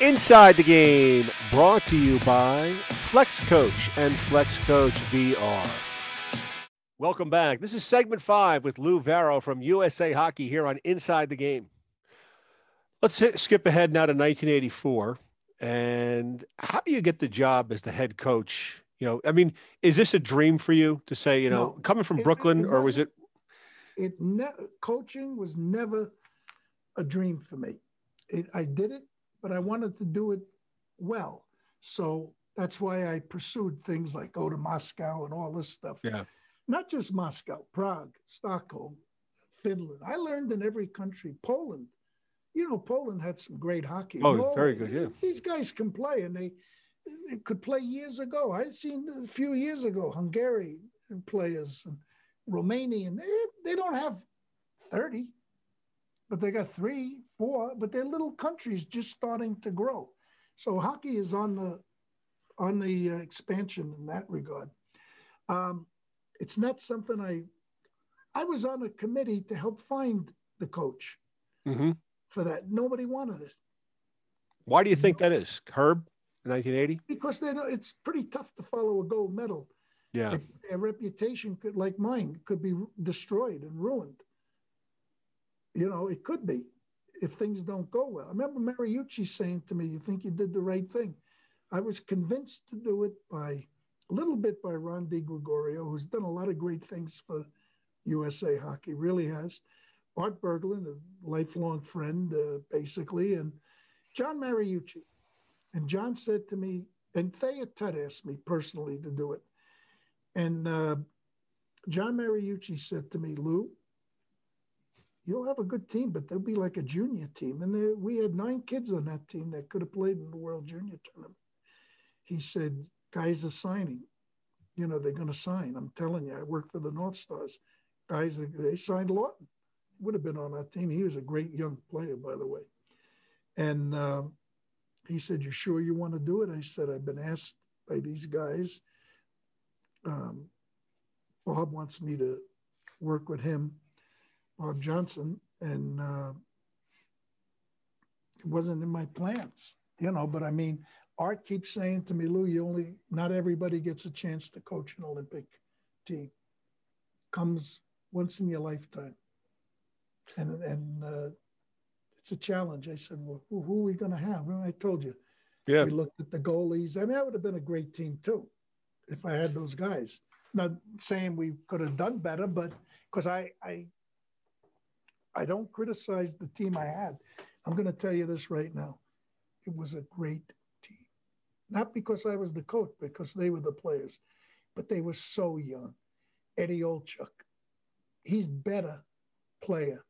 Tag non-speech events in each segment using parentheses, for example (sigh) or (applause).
Inside the Game, brought to you by Flex Coach and Flex Coach VR. Welcome back. This is segment five with Lou Vairo from USA Hockey here on Inside the Game. Let's hit, skip ahead now to 1984. And how do you get the job as the head coach? You know, I mean, is this a dream for you to say, you know, No, coming from it- Brooklyn, it or was it? it ne- coaching was never a dream for me. It, I did it, but I wanted to do it well. So that's why I pursued things like go to Moscow and all this stuff. Yeah. Not just Moscow, Prague, Stockholm, Finland. I learned in every country. Poland. You know, Poland had some great hockey. Oh, very good, yeah. These guys can play, and they, they could play years ago. I seen a few years ago Hungary players and Romanian. They, they don't have 30, but they got three, four, but they're little countries just starting to grow. So hockey is on the on the uh, expansion in that regard. Um, it's not something I I was on a committee to help find the coach hmm for that. Nobody wanted it Why do you think that is? Herb, 1980? because they know it's pretty tough to follow a gold medal. Yeah. If their reputation could, like mine, could be destroyed and ruined. You know, it could be if things don't go well. I remember Mariucci saying to me, "You think you did the right thing?" I was convinced to do it by a little bit by Ron DeGregorio, who's done a lot of great things for USA Hockey. Really has. Art Berglund, a lifelong friend, uh, basically, and John Mariucci. And John said to me, and Thayer Tutt asked me personally to do it. And uh, John Mariucci said to me, Lou, you'll have a good team, but they'll be like a junior team. And there, we had nine kids on that team that could have played in the World Junior Tournament. He said, guys are signing. You know, they're going to sign. I'm telling you, I work for the North Stars. Guys, they signed Lawton. Would have been on that team. He was a great young player, by the way. And um, he said, You sure you want to do it? I said, I've been asked by these guys. Um, Bob wants me to work with him, Bob Johnson, and uh, it wasn't in my plans, you know. But I mean, Art keeps saying to me, Lou, you only, not everybody gets a chance to coach an Olympic team. Comes once in your lifetime. And, and uh, it's a challenge. I said, well, who, who are we going to have? I told you. Yeah. We looked at the goalies. I mean, that would have been a great team too, if I had those guys. Not saying we could have done better, but because I, I, I don't criticize the team I had. I'm going to tell you this right now. It was a great team. Not because I was the coach, because they were the players, but they were so young. Eddie Olczyk, he's better player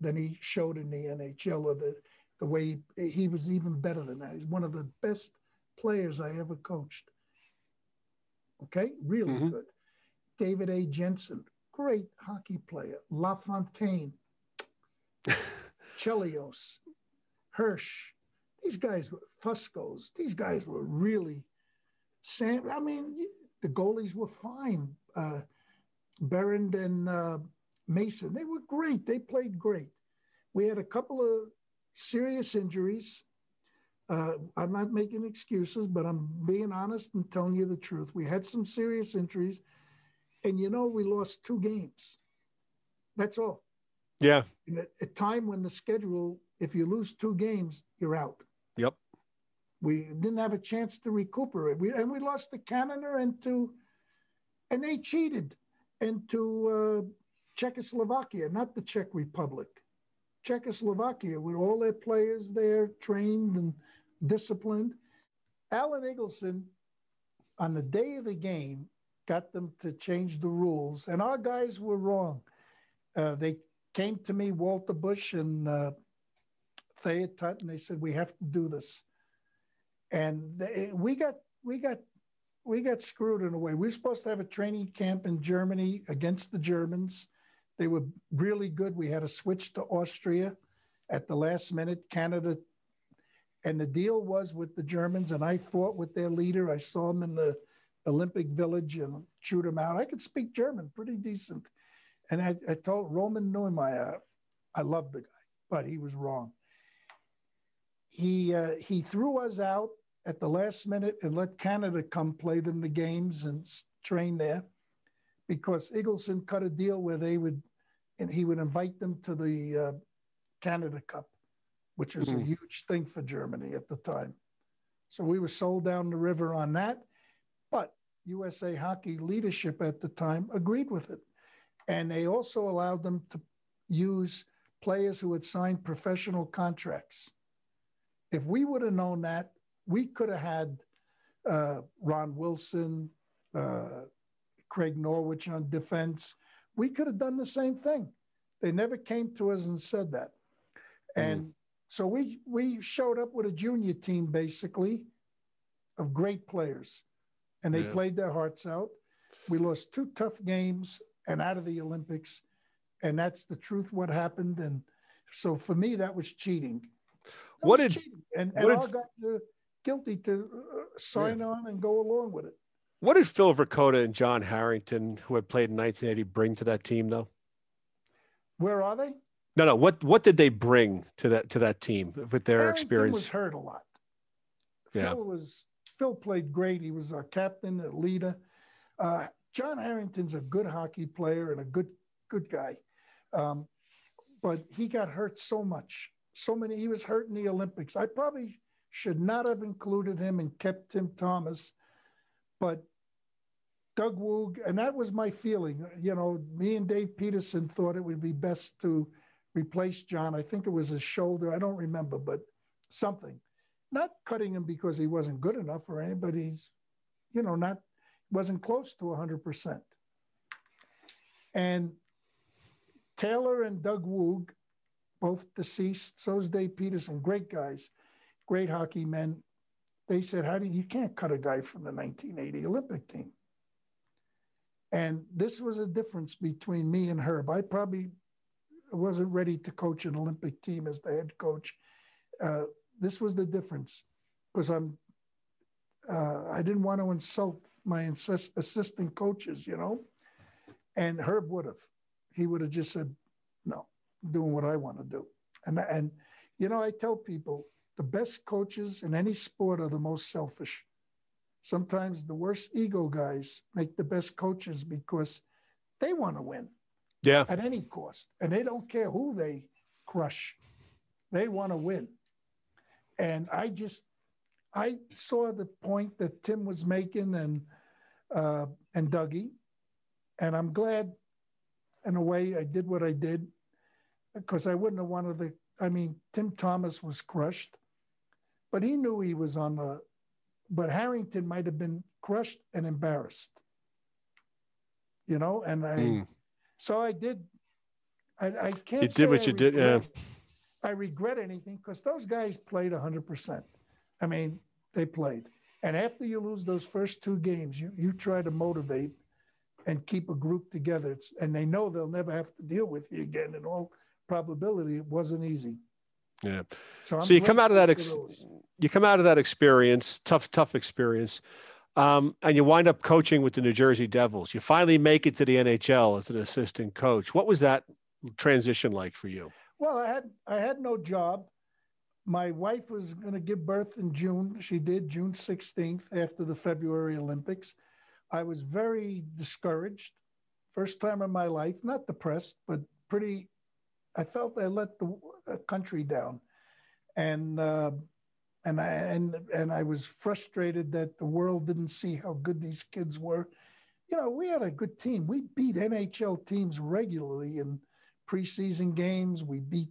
than he showed in the NHL or the, the way he, he was even better than that. He's one of the best players I ever coached. Okay, really Mhm. good. David A. Jensen, great hockey player. LaFontaine, (laughs) Chelios, Hirsch. These guys were Fuscos. These guys were really Sam. I mean, the goalies were fine. Uh, Behrend and uh, Mason, they were great. They played great. We had a couple of serious injuries. Uh, I'm not making excuses, but I'm being honest and telling you the truth. We had some serious injuries, and you know, we lost two games. That's all. Yeah. In a, a time when the schedule, if you lose two games, you're out. Yep. We didn't have a chance to recuperate. We and we lost to Canada and to, and they cheated, and to uh, Czechoslovakia, not the Czech Republic. Czechoslovakia, with all their players there trained and disciplined. Alan Eagleson, on the day of the game, got them to change the rules, and our guys were wrong. Uh, they came to me, Walter Bush and uh, Tutt, and they said we have to do this. And they, we got we got we got screwed in a way. We were supposed to have a training camp in Germany against the Germans. They were really good. We had to switch to Austria at the last minute. Canada, and the deal was with the Germans, and I fought with their leader. I saw him in the Olympic Village and shoot him out. I could speak German pretty decent. And I, I told Roman Neumeier, I love the guy, but he was wrong. he uh, he threw us out at the last minute and let Canada come play them the games and train there because Eagleson cut a deal where they would and he would invite them to the uh, Canada Cup, which was mm-hmm. a huge thing for Germany at the time. So we were sold down the river on that, but USA Hockey leadership at the time agreed with it, and they also allowed them to use players who had signed professional contracts. If we would have known that, we could have had uh, Ron Wilson, uh, Craig Norwich on defense. We could have done the same thing. They never came to us and said that. Mm. And so we we showed up with a junior team basically of great players, and they yeah. played their hearts out. We lost two tough games and out of the Olympics, and that's the truth. What happened, and so for me, that was cheating. That what was did cheating. and, and all got guilty to uh, sign yeah. on and go along with it. What did Phil Verchota and John Harrington, who had played in 1980, bring to that team, though? Where are they? No, no. What what did they bring to that to that team with their Harrington experience? Was hurt a lot. Yeah. Phil was Phil played great. He was our captain, a leader. Uh, John Harrington's a good hockey player and a good good guy, um, but he got hurt so much, so many. He was hurt in the Olympics. I probably should not have included him and kept Tim Thomas, but Doug Woog, and that was my feeling. You know, me and Dave Peterson thought it would be best to replace John. I think it was his shoulder. I don't remember, but something. Not cutting him because he wasn't good enough or he's, you know, not wasn't close to 100%. And Taylor and Doug Woog, both deceased, so is Dave Peterson, great guys, great hockey men. They said, How do you, you can't cut a guy from the 1980 Olympic team? And this was a difference between me and Herb. I probably wasn't ready to coach an Olympic team as the head coach. Uh, this was the difference because I'm. Uh, I didn't want to insult my insist, assistant coaches, you know, and Herb would have. He would have just said, "No, I'm doing what I want to do." And and you know, I tell people the best coaches in any sport are the most selfish sometimes the worst ego guys make the best coaches because they want to win. Yeah. At any cost. And they don't care who they crush. They want to win. And I just I saw the point that Tim was making and uh, and Dougie. And I'm glad in a way I did what I did because I wouldn't have wanted the I mean, Tim Thomas was crushed, but he knew he was on the but Harrington might have been crushed and embarrassed. You know, and I, mm. so I did. I, I can't. You did what I you regret, did. Yeah. I regret anything because those guys played 100%. I mean, they played. And after you lose those first two games, you, you try to motivate and keep a group together. It's, and they know they'll never have to deal with you again. In all probability, it wasn't easy. Yeah. So, so you come out of that ex- you come out of that experience, tough, tough experience, um, and you wind up coaching with the New Jersey Devils. You finally make it to the NHL as an assistant coach. What was that transition like for you? Well, I had I had no job. My wife was going to give birth in June. She did June 16th after the February Olympics. I was very discouraged. First time in my life, not depressed, but pretty. I felt I let the country down, and uh, and I and and I was frustrated that the world didn't see how good these kids were. You know, we had a good team. We beat NHL teams regularly in preseason games. We beat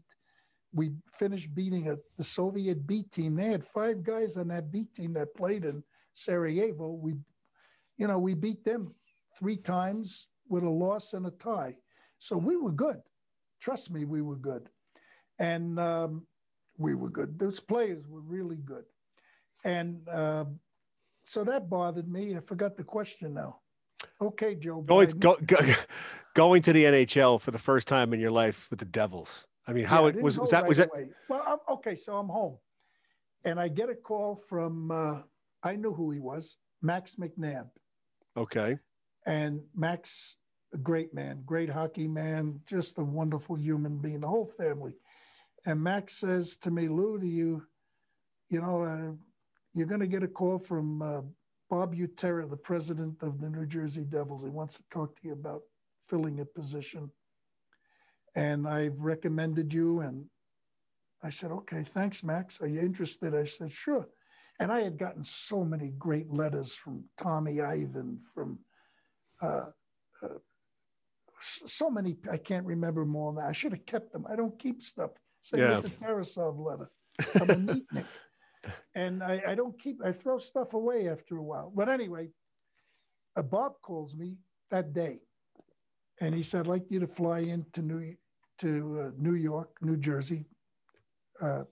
we finished beating a, the Soviet B team. They had five guys on that B team that played in Sarajevo. We, you know, we beat them three times with a loss and a tie. So we were good. Trust me, we were good and um, we were good. Those players were really good, and uh, so that bothered me. I forgot the question now. Okay, Joe. Going go, go, (laughs) going to the NHL for the first time in your life with the Devils. I mean, how yeah, it was, was that right was that? Away. Well, I'm, okay, so I'm home, and I get a call from uh, I knew who he was, Max McNab. Okay. And Max, a great man, great hockey man, just a wonderful human being. The whole family. And Max says to me, Lou, do you you know, uh, you're going to get a call from uh, Bob Butera, the president of the New Jersey Devils. He wants to talk to you about filling a position. And I've recommended you. And I said, okay, thanks, Max. Are you interested? I said, sure. And I had gotten so many great letters from Tommy Ivan, from uh, uh, so many, I can't remember more than that. I should have kept them. I don't keep stuff. Same yeah. the Tarasov letter. I'm a neatnik. (laughs) and I, I, don't keep, I throw stuff away after a while. But anyway, uh, Bob calls me that day and he said, I'd like you to fly into New, to uh, New York, New Jersey. Uh,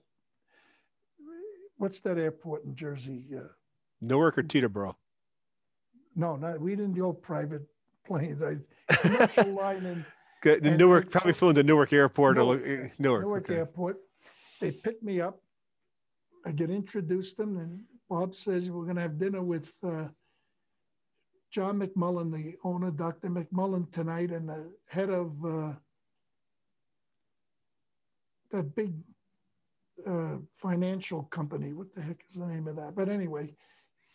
what's that airport in Jersey? Uh, Newark or Teterboro? No, not, we didn't go private planes. I commercial (laughs) line in. Good. In Newark, probably flew into Newark Airport Newark, or Newark, Newark okay. Airport. They picked me up. I get introduced them, and Bob says we're going to have dinner with uh, John McMullen, the owner, Dr. McMullen tonight, and the head of uh, that big uh, financial company. What the heck is the name of that? But anyway,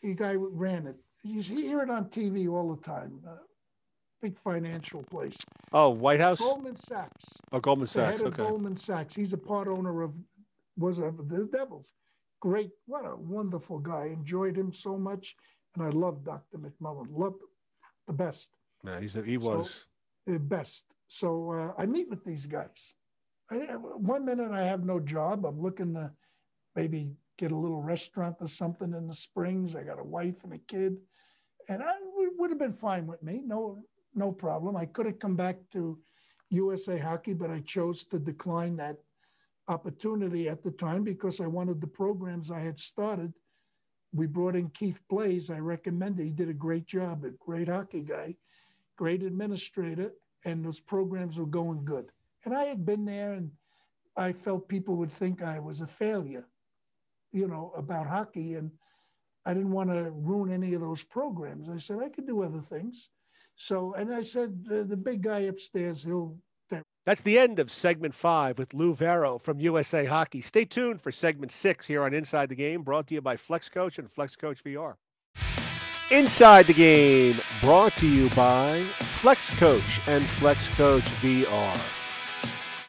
the guy ran it. You hear it on TV all the time. Uh, big financial place. Oh, White House. Goldman Sachs. Oh, Goldman Sachs. The head of Goldman Sachs. He's a part owner of was of the Devils. Great, what a wonderful guy. Enjoyed him so much, and I love Dr. McMullen. Loved him, the best. Yeah, he's a, he was so, the best. So uh, I meet with these guys. I, one minute I have no job. I'm looking to maybe get a little restaurant or something in the Springs. I got a wife and a kid, and I would have been fine with me. No, no problem. I could have come back to USA Hockey, but I chose to decline that opportunity at the time because I wanted the programs I had started. We brought in Keith Blase. I recommend recommended. He did a great job, a great hockey guy, great administrator, and those programs were going good. And I had been there, and I felt people would think I was a failure, you know, about hockey. And I didn't want to ruin any of those programs. I said I could do other things. So, and I said, the, the big guy upstairs, he'll. That's the end of segment five with Lou Vairo from USA Hockey. Stay tuned for segment six here on Inside the Game, brought to you by Flex Coach and Flex Coach VR. Inside the Game, brought to you by Flex Coach and Flex Coach VR.